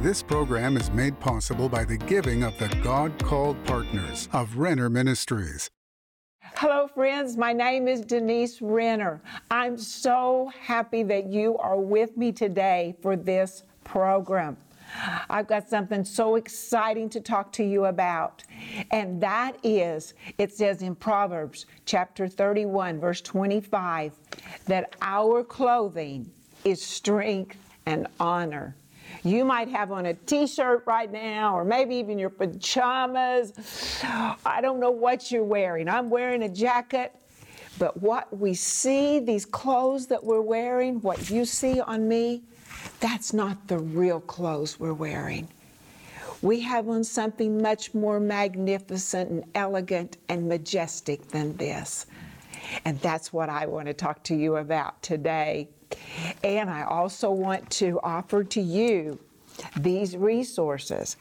This program is made possible by the giving of the God called partners of Renner Ministries. Hello, friends. My name is Denise Renner. I'm so happy that you are with me today for this program. I've got something so exciting to talk to you about. And that is, it says in Proverbs chapter 31, verse 25, that our clothing is strength and honor. You might have on a t shirt right now, or maybe even your pajamas. I don't know what you're wearing. I'm wearing a jacket. But what we see, these clothes that we're wearing, what you see on me, that's not the real clothes we're wearing. We have on something much more magnificent and elegant and majestic than this. And that's what I want to talk to you about today. And I also want to offer to you these resources.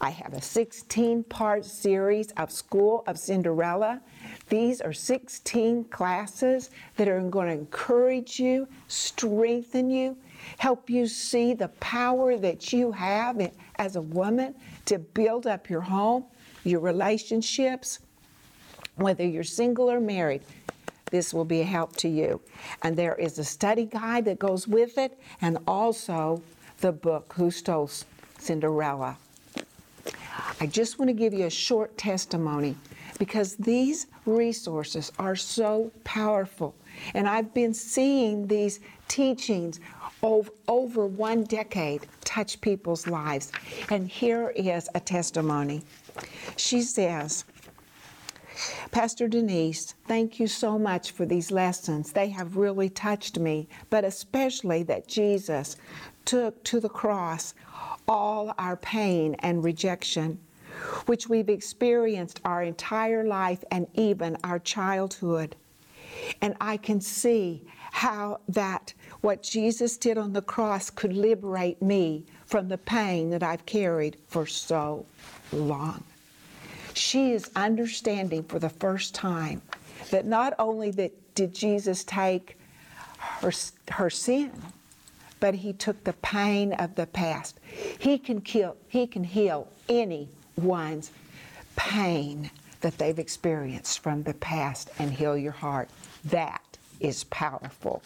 I have a 16 part series of School of Cinderella. These are 16 classes that are going to encourage you, strengthen you, help you see the power that you have as a woman to build up your home, your relationships, whether you're single or married this will be a help to you. And there is a study guide that goes with it, and also the book, Who Stole Cinderella. I just want to give you a short testimony because these resources are so powerful. And I've been seeing these teachings over, over one decade touch people's lives. And here is a testimony. She says, Pastor Denise, thank you so much for these lessons. They have really touched me, but especially that Jesus took to the cross all our pain and rejection, which we've experienced our entire life and even our childhood. And I can see how that what Jesus did on the cross could liberate me from the pain that I've carried for so long. She is understanding for the first time that not only that did Jesus take her, her sin, but he took the pain of the past. He can kill, he can heal anyone's pain that they've experienced from the past and heal your heart. That is powerful.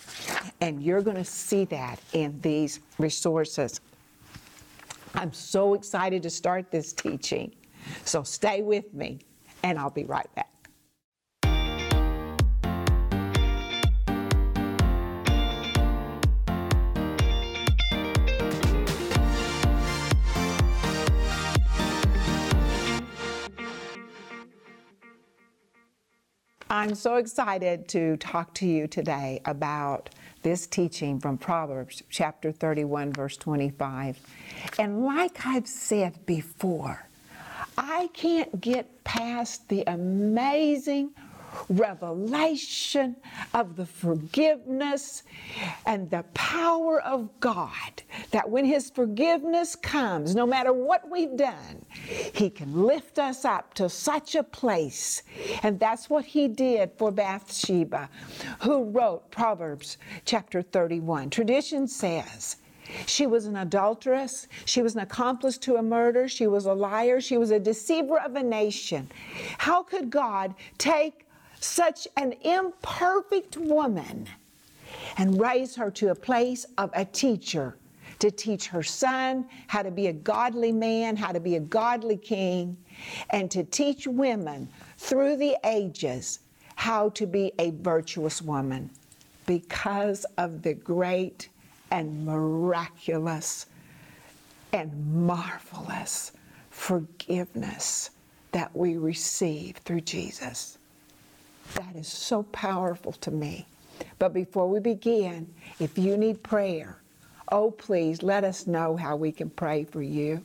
And you're going to see that in these resources. I'm so excited to start this teaching. So stay with me, and I'll be right back. I'm so excited to talk to you today about this teaching from Proverbs chapter 31, verse 25. And like I've said before, I can't get past the amazing revelation of the forgiveness and the power of God. That when His forgiveness comes, no matter what we've done, He can lift us up to such a place. And that's what He did for Bathsheba, who wrote Proverbs chapter 31. Tradition says, she was an adulteress. She was an accomplice to a murder. She was a liar. She was a deceiver of a nation. How could God take such an imperfect woman and raise her to a place of a teacher to teach her son how to be a godly man, how to be a godly king, and to teach women through the ages how to be a virtuous woman because of the great and miraculous and marvelous forgiveness that we receive through Jesus. That is so powerful to me. But before we begin, if you need prayer, oh, please let us know how we can pray for you.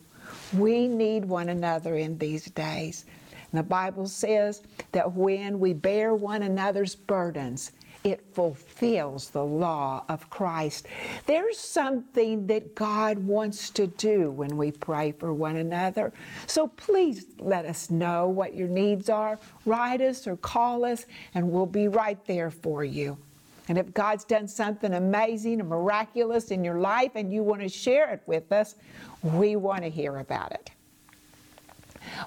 We need one another in these days. And the Bible says that when we bear one another's burdens, it fulfills the law of Christ. There's something that God wants to do when we pray for one another. So please let us know what your needs are. Write us or call us, and we'll be right there for you. And if God's done something amazing and miraculous in your life and you want to share it with us, we want to hear about it.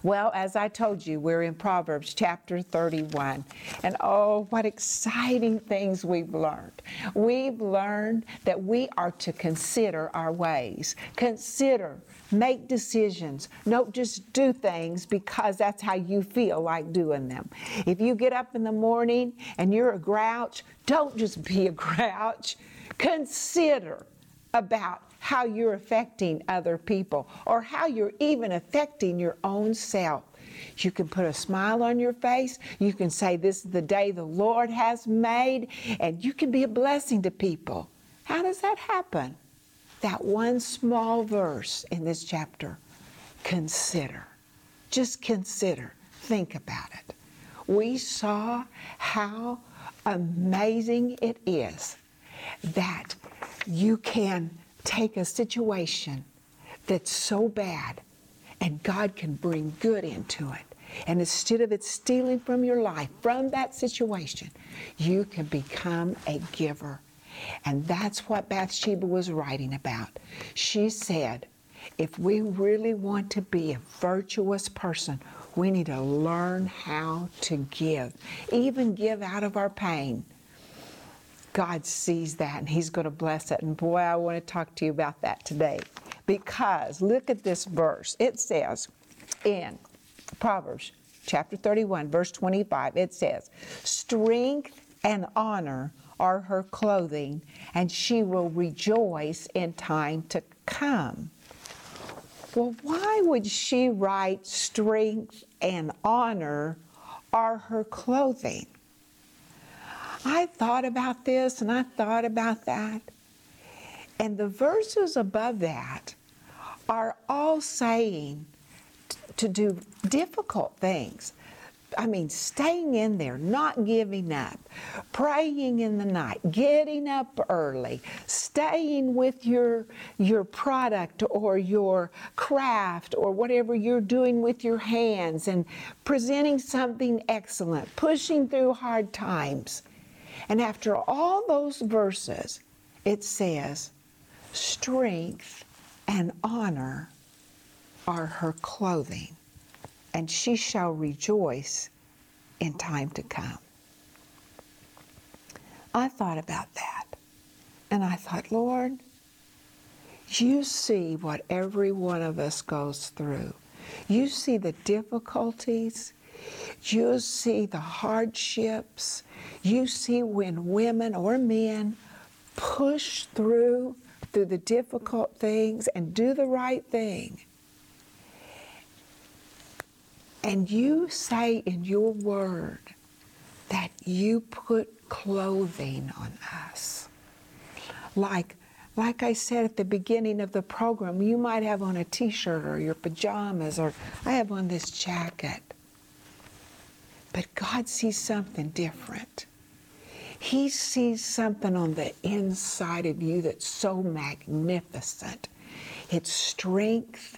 Well, as I told you, we're in Proverbs chapter 31. And oh, what exciting things we've learned. We've learned that we are to consider our ways. Consider, make decisions. Don't just do things because that's how you feel like doing them. If you get up in the morning and you're a grouch, don't just be a grouch. Consider about how you're affecting other people or how you're even affecting your own self. You can put a smile on your face. You can say, This is the day the Lord has made, and you can be a blessing to people. How does that happen? That one small verse in this chapter consider. Just consider. Think about it. We saw how amazing it is that you can take a situation that's so bad and God can bring good into it. And instead of it stealing from your life, from that situation, you can become a giver. And that's what Bathsheba was writing about. She said, if we really want to be a virtuous person, we need to learn how to give, even give out of our pain. God sees that and He's going to bless it. And boy, I want to talk to you about that today. Because look at this verse. It says in Proverbs chapter 31, verse 25, it says, Strength and honor are her clothing, and she will rejoice in time to come. Well, why would she write strength and honor are her clothing? I thought about this and I thought about that. And the verses above that are all saying to do difficult things. I mean, staying in there, not giving up, praying in the night, getting up early, staying with your, your product or your craft or whatever you're doing with your hands and presenting something excellent, pushing through hard times. And after all those verses, it says, strength and honor are her clothing, and she shall rejoice in time to come. I thought about that, and I thought, Lord, you see what every one of us goes through. You see the difficulties. You see the hardships. You see when women or men push through through the difficult things and do the right thing. And you say in your word that you put clothing on us. Like like I said at the beginning of the program, you might have on a t-shirt or your pajamas or I have on this jacket. But God sees something different. He sees something on the inside of you that's so magnificent. It's strength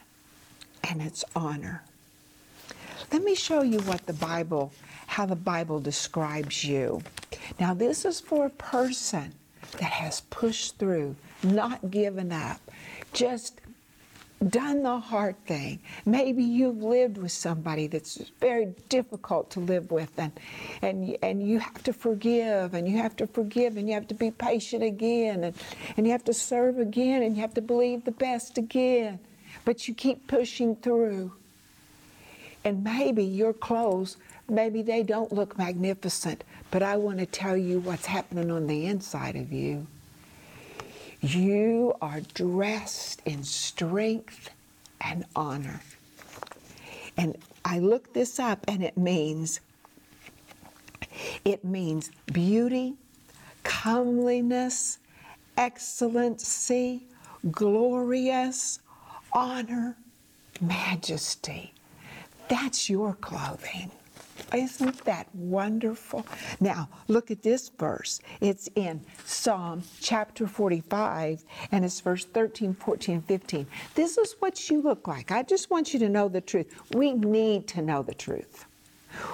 and it's honor. Let me show you what the Bible, how the Bible describes you. Now, this is for a person that has pushed through, not given up, just done the hard thing. Maybe you've lived with somebody that's very difficult to live with, and, and, and you have to forgive, and you have to forgive, and you have to be patient again, and, and you have to serve again, and you have to believe the best again. But you keep pushing through. And maybe your clothes, maybe they don't look magnificent, but I want to tell you what's happening on the inside of you. You are dressed in strength and honor. And I looked this up and it means it means beauty, comeliness, excellency, glorious, honor, majesty. That's your clothing. Isn't that wonderful? Now, look at this verse. It's in Psalm chapter 45, and it's verse 13, 14, 15. This is what you look like. I just want you to know the truth. We need to know the truth.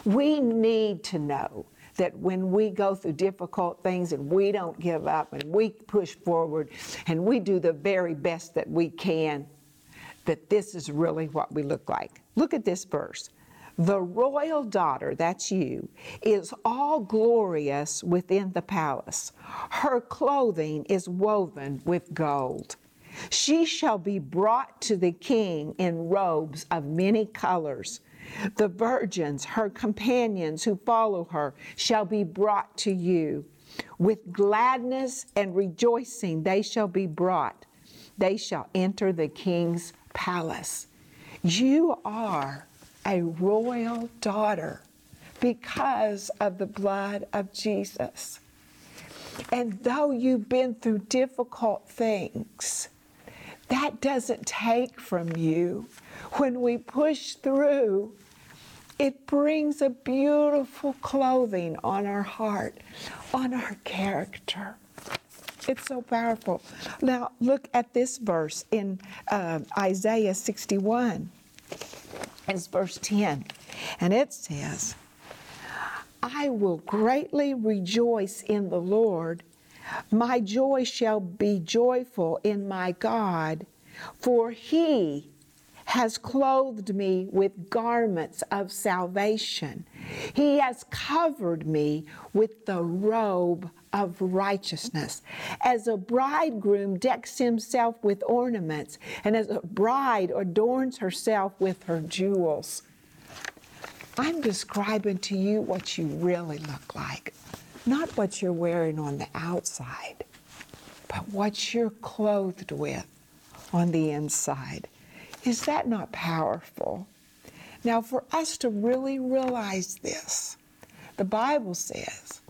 We need to know that when we go through difficult things and we don't give up and we push forward and we do the very best that we can, that this is really what we look like. Look at this verse. The royal daughter, that's you, is all glorious within the palace. Her clothing is woven with gold. She shall be brought to the king in robes of many colors. The virgins, her companions who follow her, shall be brought to you. With gladness and rejoicing they shall be brought. They shall enter the king's palace. You are a royal daughter because of the blood of Jesus. And though you've been through difficult things, that doesn't take from you. When we push through, it brings a beautiful clothing on our heart, on our character. It's so powerful. Now, look at this verse in uh, Isaiah 61. It's verse 10. And it says, I will greatly rejoice in the Lord. My joy shall be joyful in my God, for he has clothed me with garments of salvation. He has covered me with the robe of righteousness. As a bridegroom decks himself with ornaments, and as a bride adorns herself with her jewels. I'm describing to you what you really look like, not what you're wearing on the outside, but what you're clothed with on the inside. Is that not powerful? Now, for us to really realize this, the Bible says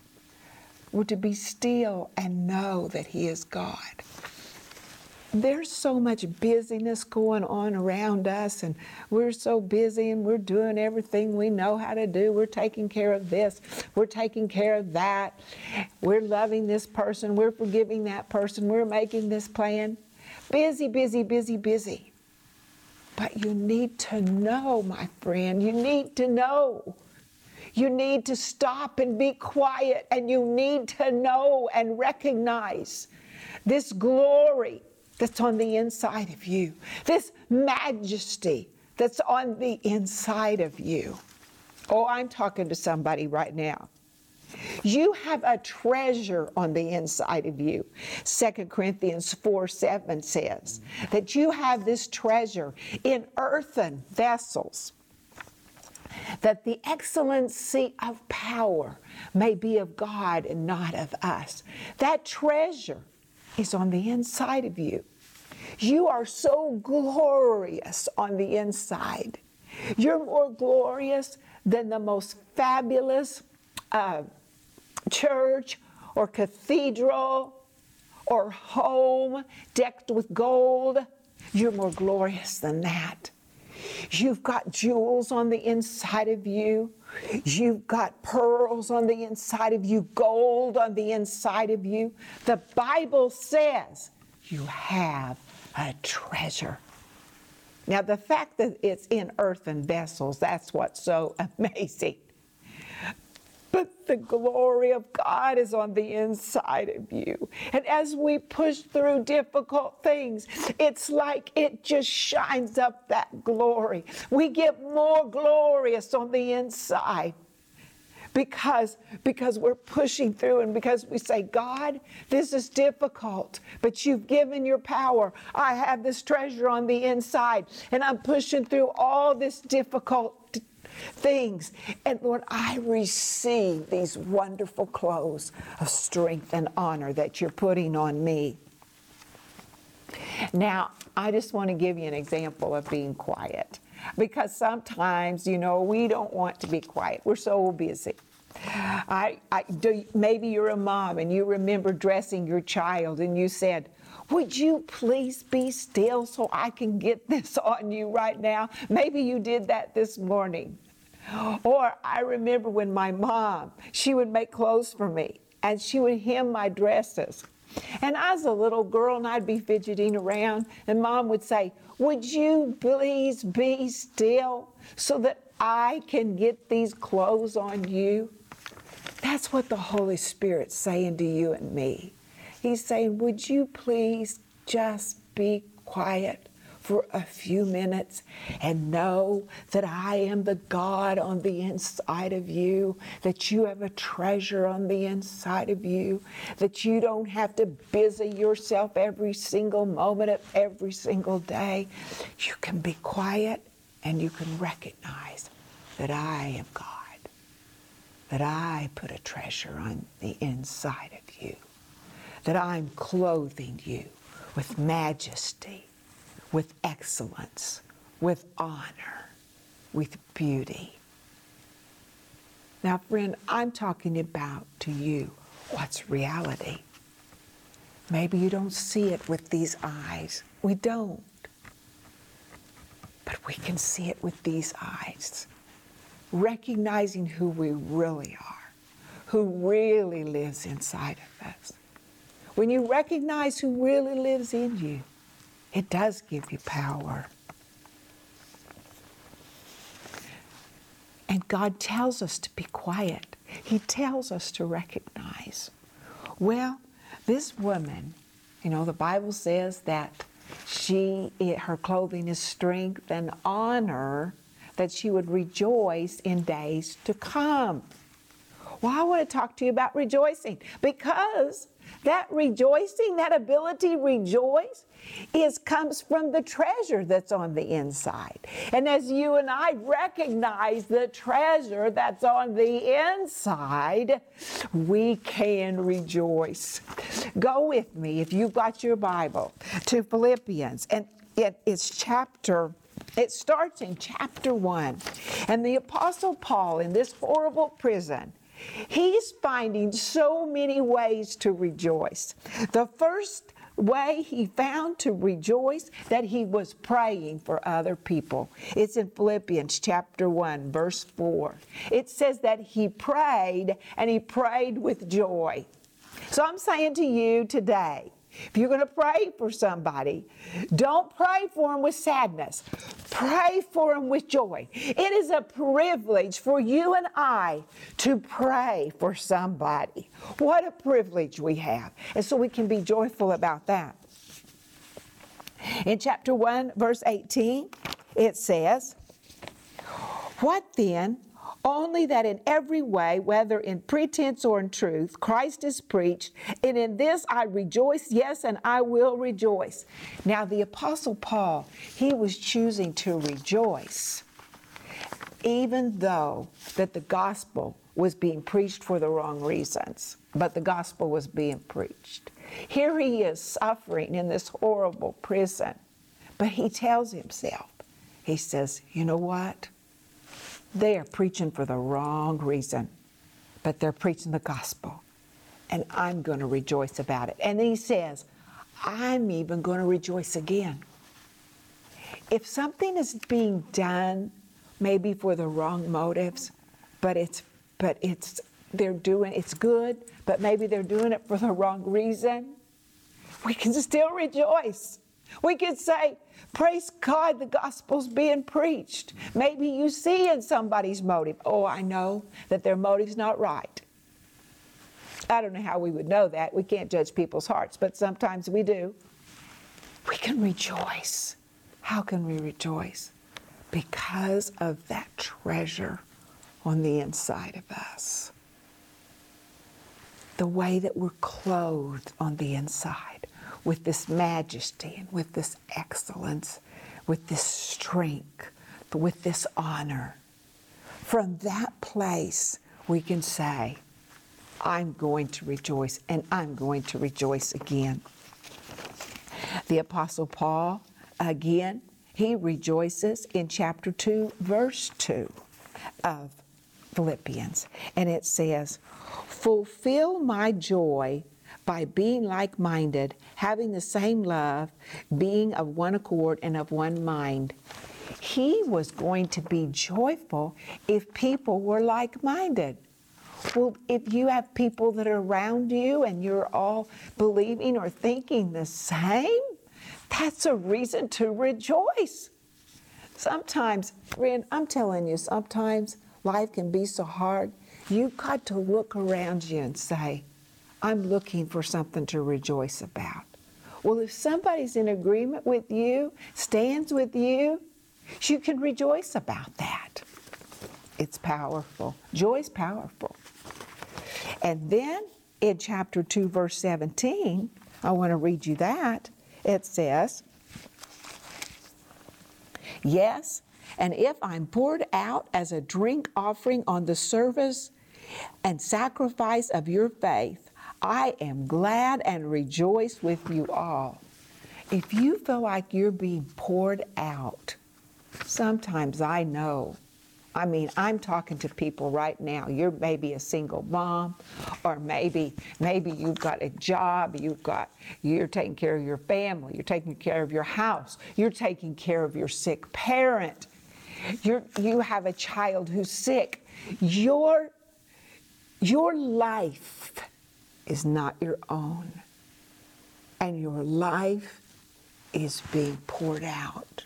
we're to be still and know that He is God. There's so much busyness going on around us, and we're so busy and we're doing everything we know how to do. We're taking care of this, we're taking care of that, we're loving this person, we're forgiving that person, we're making this plan. Busy, busy, busy, busy. But you need to know, my friend, you need to know. You need to stop and be quiet, and you need to know and recognize this glory that's on the inside of you, this majesty that's on the inside of you. Oh, I'm talking to somebody right now. You have a treasure on the inside of you. 2 Corinthians 4 7 says that you have this treasure in earthen vessels, that the excellency of power may be of God and not of us. That treasure is on the inside of you. You are so glorious on the inside. You're more glorious than the most fabulous uh, church or cathedral or home decked with gold. You're more glorious than that. You've got jewels on the inside of you. You've got pearls on the inside of you, gold on the inside of you. The Bible says you have a treasure. Now, the fact that it's in earthen vessels, that's what's so amazing. But the glory of God is on the inside of you. And as we push through difficult things, it's like it just shines up that glory. We get more glorious on the inside because because we're pushing through and because we say god this is difficult but you've given your power i have this treasure on the inside and i'm pushing through all this difficult things. And Lord, I receive these wonderful clothes of strength and honor that you're putting on me. Now, I just want to give you an example of being quiet because sometimes, you know, we don't want to be quiet. We're so busy. I, I do, maybe you're a mom and you remember dressing your child and you said, would you please be still so I can get this on you right now? Maybe you did that this morning. Or I remember when my mom, she would make clothes for me and she would hem my dresses. And I was a little girl and I'd be fidgeting around, and mom would say, Would you please be still so that I can get these clothes on you? That's what the Holy Spirit's saying to you and me. He's saying, Would you please just be quiet for a few minutes and know that I am the God on the inside of you, that you have a treasure on the inside of you, that you don't have to busy yourself every single moment of every single day. You can be quiet and you can recognize that I am God, that I put a treasure on the inside of you, that I'm clothing you with majesty, with excellence, with honor, with beauty. Now, friend, I'm talking about to you what's reality. Maybe you don't see it with these eyes. We don't. But we can see it with these eyes, recognizing who we really are, who really lives inside of us. When you recognize who really lives in you, it does give you power. And God tells us to be quiet. He tells us to recognize. Well, this woman, you know, the Bible says that she her clothing is strength and honor that she would rejoice in days to come. Well, I want to talk to you about rejoicing because that rejoicing, that ability to rejoice, is comes from the treasure that's on the inside. And as you and I recognize the treasure that's on the inside, we can rejoice. Go with me if you've got your Bible to Philippians, and it is chapter it starts in chapter 1. And the Apostle Paul, in this horrible prison, He's finding so many ways to rejoice. The first way he found to rejoice that he was praying for other people. It's in Philippians chapter 1 verse 4. It says that he prayed and he prayed with joy. So I'm saying to you today, if you're going to pray for somebody, don't pray for them with sadness. Pray for them with joy. It is a privilege for you and I to pray for somebody. What a privilege we have. And so we can be joyful about that. In chapter 1, verse 18, it says, What then only that in every way, whether in pretense or in truth, Christ is preached, and in this I rejoice, yes, and I will rejoice. Now, the Apostle Paul, he was choosing to rejoice, even though that the gospel was being preached for the wrong reasons, but the gospel was being preached. Here he is suffering in this horrible prison, but he tells himself, he says, You know what? They are preaching for the wrong reason, but they're preaching the gospel. And I'm going to rejoice about it. And he says, I'm even going to rejoice again. If something is being done, maybe for the wrong motives, but it's but it's they're doing it's good, but maybe they're doing it for the wrong reason, we can still rejoice. We can say, Praise God, the gospel's being preached. Maybe you see in somebody's motive, oh, I know that their motive's not right. I don't know how we would know that. We can't judge people's hearts, but sometimes we do. We can rejoice. How can we rejoice? Because of that treasure on the inside of us. The way that we're clothed on the inside with this majesty and with this excellence, with this strength, with this honor. From that place, we can say, I'm going to rejoice and I'm going to rejoice again. The Apostle Paul, again, he rejoices in chapter 2, verse 2 of Philippians. And it says, Fulfill my joy by being like minded, having the same love, being of one accord and of one mind. He was going to be joyful if people were like minded. Well, if you have people that are around you and you're all believing or thinking the same, that's a reason to rejoice. Sometimes, Ren, I'm telling you, sometimes life can be so hard You've got to look around you and say, I'm looking for something to rejoice about. Well, if somebody's in agreement with you, stands with you, you can rejoice about that. It's powerful. Joy's powerful. And then in chapter 2, verse 17, I want to read you that. It says, Yes, and if I'm poured out as a drink offering on the service and sacrifice of your faith, I am glad and rejoice with you all. If you feel like you're being poured out, sometimes I know I mean, I'm talking to people right now. You're maybe a single mom, or maybe maybe you've got a job. You've got you're taking care of your family. You're taking care of your house. You're taking care of your sick parent. You're, you have a child who's sick. Your your life is not your own, and your life is being poured out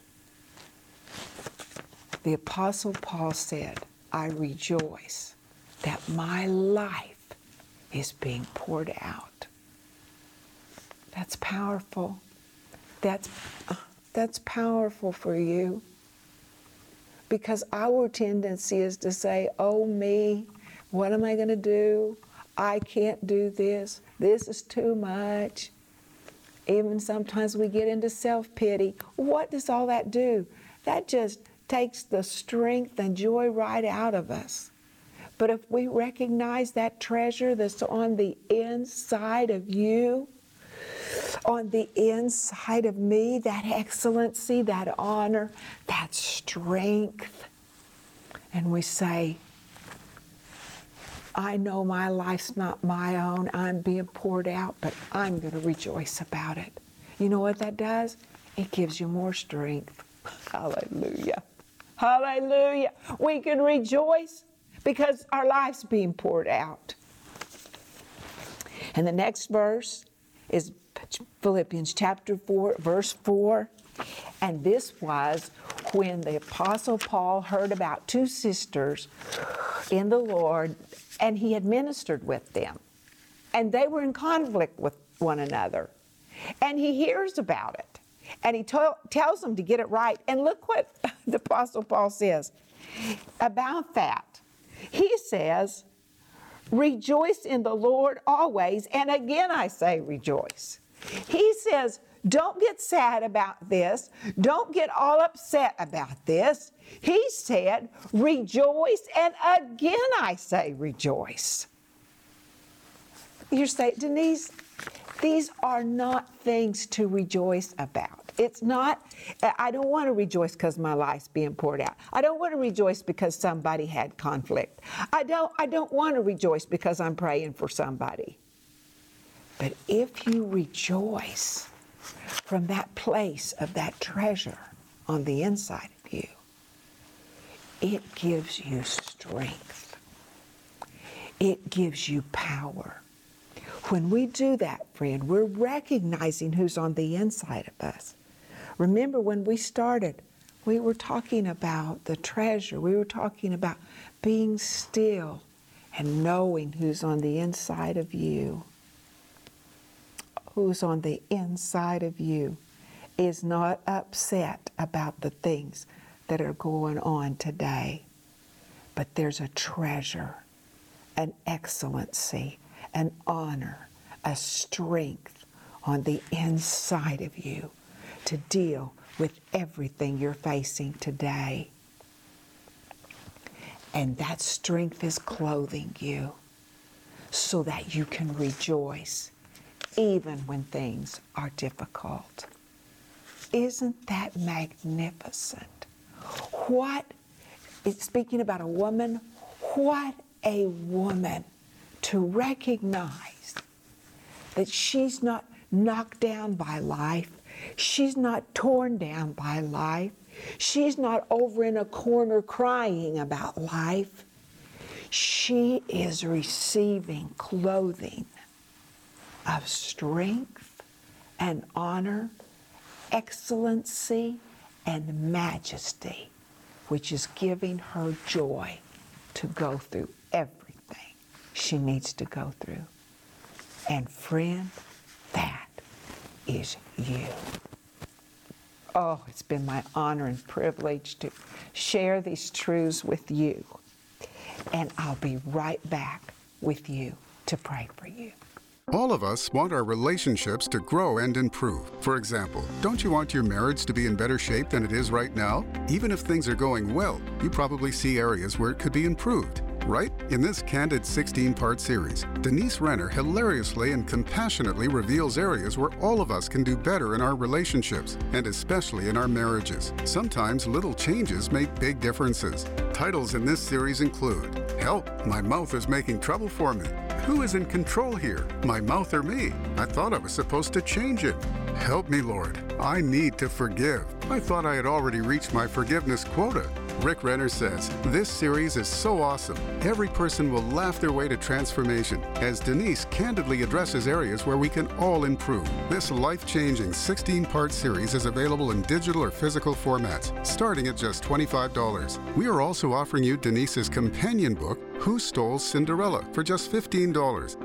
the Apostle Paul said, I rejoice that my life is being poured out. That's powerful. That's, uh, that's powerful for you. Because our tendency is to say, oh, me, what am I going to do? I can't do this. This is too much. Even sometimes we get into self pity. What does all that do? That just takes the strength and joy right out of us. But if we recognize that treasure that's on the inside of you, on the inside of me, that excellency, that honor, that strength, and we say, I know my life's not my own. I'm being poured out, but I'm going to rejoice about it. You know what that does? It gives you more strength. Hallelujah. Hallelujah. We can rejoice because our life's being poured out. And the next verse is Philippians chapter 4, verse 4. And this was when the Apostle Paul heard about two sisters in the Lord and he had ministered with them. And they were in conflict with one another. And he hears about it. And he to- tells them to get it right. And look what the Apostle Paul says about that. He says, Rejoice in the Lord always. And again, I say rejoice. He says, Don't get sad about this. Don't get all upset about this. He said, Rejoice. And again, I say rejoice. You say, Denise, these are not things to rejoice about. It's not, I don't want to rejoice because my life's being poured out. I don't want to rejoice because somebody had conflict. I don't, I don't want to rejoice because I'm praying for somebody. But if you rejoice from that place of that treasure on the inside of you, it gives you strength. It gives you power. When we do that, friend, we're recognizing who's on the inside of us. Remember when we started, we were talking about the treasure. We were talking about being still and knowing who's on the inside of you. Who's on the inside of you is not upset about the things that are going on today, but there's a treasure, an excellency, an honor, a strength on the inside of you to deal with everything you're facing today. And that strength is clothing you so that you can rejoice even when things are difficult. Isn't that magnificent? What, speaking about a woman, what a woman to recognize that she's not knocked down by life, she's not torn down by life, she's not over in a corner crying about life. She is receiving clothing of strength and honor, excellency and majesty, which is giving her joy to go through everything. she needs to go through. And friend, that is you. Oh, it's been my honor and privilege to share these truths with you. And I'll be right back with you to pray for you. All of us want our relationships to grow and improve. For example, don't you want your marriage to be in better shape than it is right now? Even if things are going well, you probably see areas where it could be improved right? In this candid 16 part series, Denise Renner hilariously and compassionately reveals areas where all of us can do better in our relationships, and especially in our marriages. Sometimes little changes make big differences. Titles in this series include Help, my mouth is making trouble for me. Who is in control here, my mouth or me? I thought I was supposed to change it. Help me, Lord. I need to forgive. I thought I had already reached my forgiveness quota. Rick Renner says, This series is so awesome. Every person will laugh their way to transformation as Denise candidly addresses areas where we can all improve. This life changing 16 part series is available in digital or physical formats, starting at just $25. We are also offering you Denise's companion book, who Stole Cinderella for just $15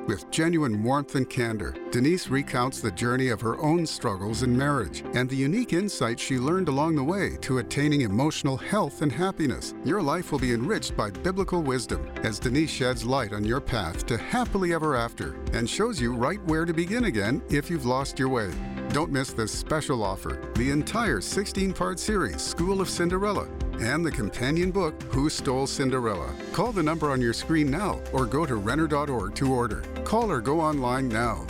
with genuine warmth and candor. Denise recounts the journey of her own struggles in marriage and the unique insights she learned along the way to attaining emotional health and happiness. Your life will be enriched by biblical wisdom as Denise sheds light on your path to happily ever after and shows you right where to begin again if you've lost your way. Don't miss this special offer the entire 16 part series, School of Cinderella, and the companion book, Who Stole Cinderella. Call the number on your screen now or go to Renner.org to order. Call or go online now.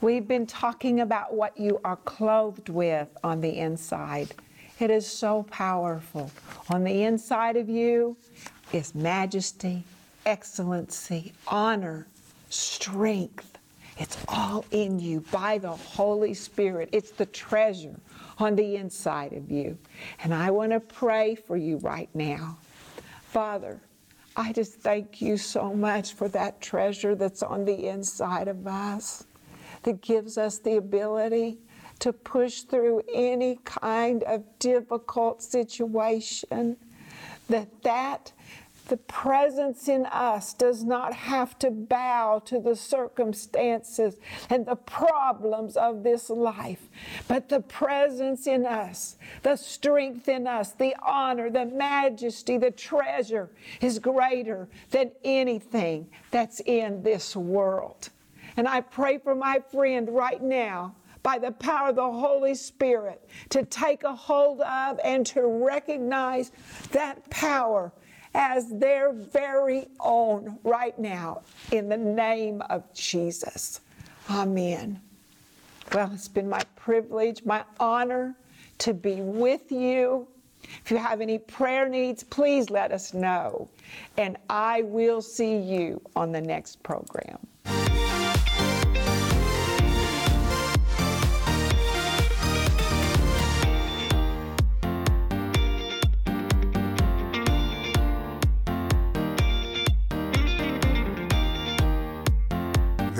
We've been talking about what you are clothed with on the inside. It is so powerful. On the inside of you is majesty, excellency, honor, strength. It's all in you by the Holy Spirit. It's the treasure on the inside of you. And I want to pray for you right now. Father, I just thank you so much for that treasure that's on the inside of us that gives us the ability to push through any kind of difficult situation. That that the presence in us does not have to bow to the circumstances and the problems of this life, but the presence in us, the strength in us, the honor, the majesty, the treasure is greater than anything that's in this world. And I pray for my friend right now by the power of the Holy Spirit to take a hold of and to recognize that power as their very own right now in the name of Jesus. Amen. Well, it's been my privilege, my honor to be with you. If you have any prayer needs, please let us know. And I will see you on the next program.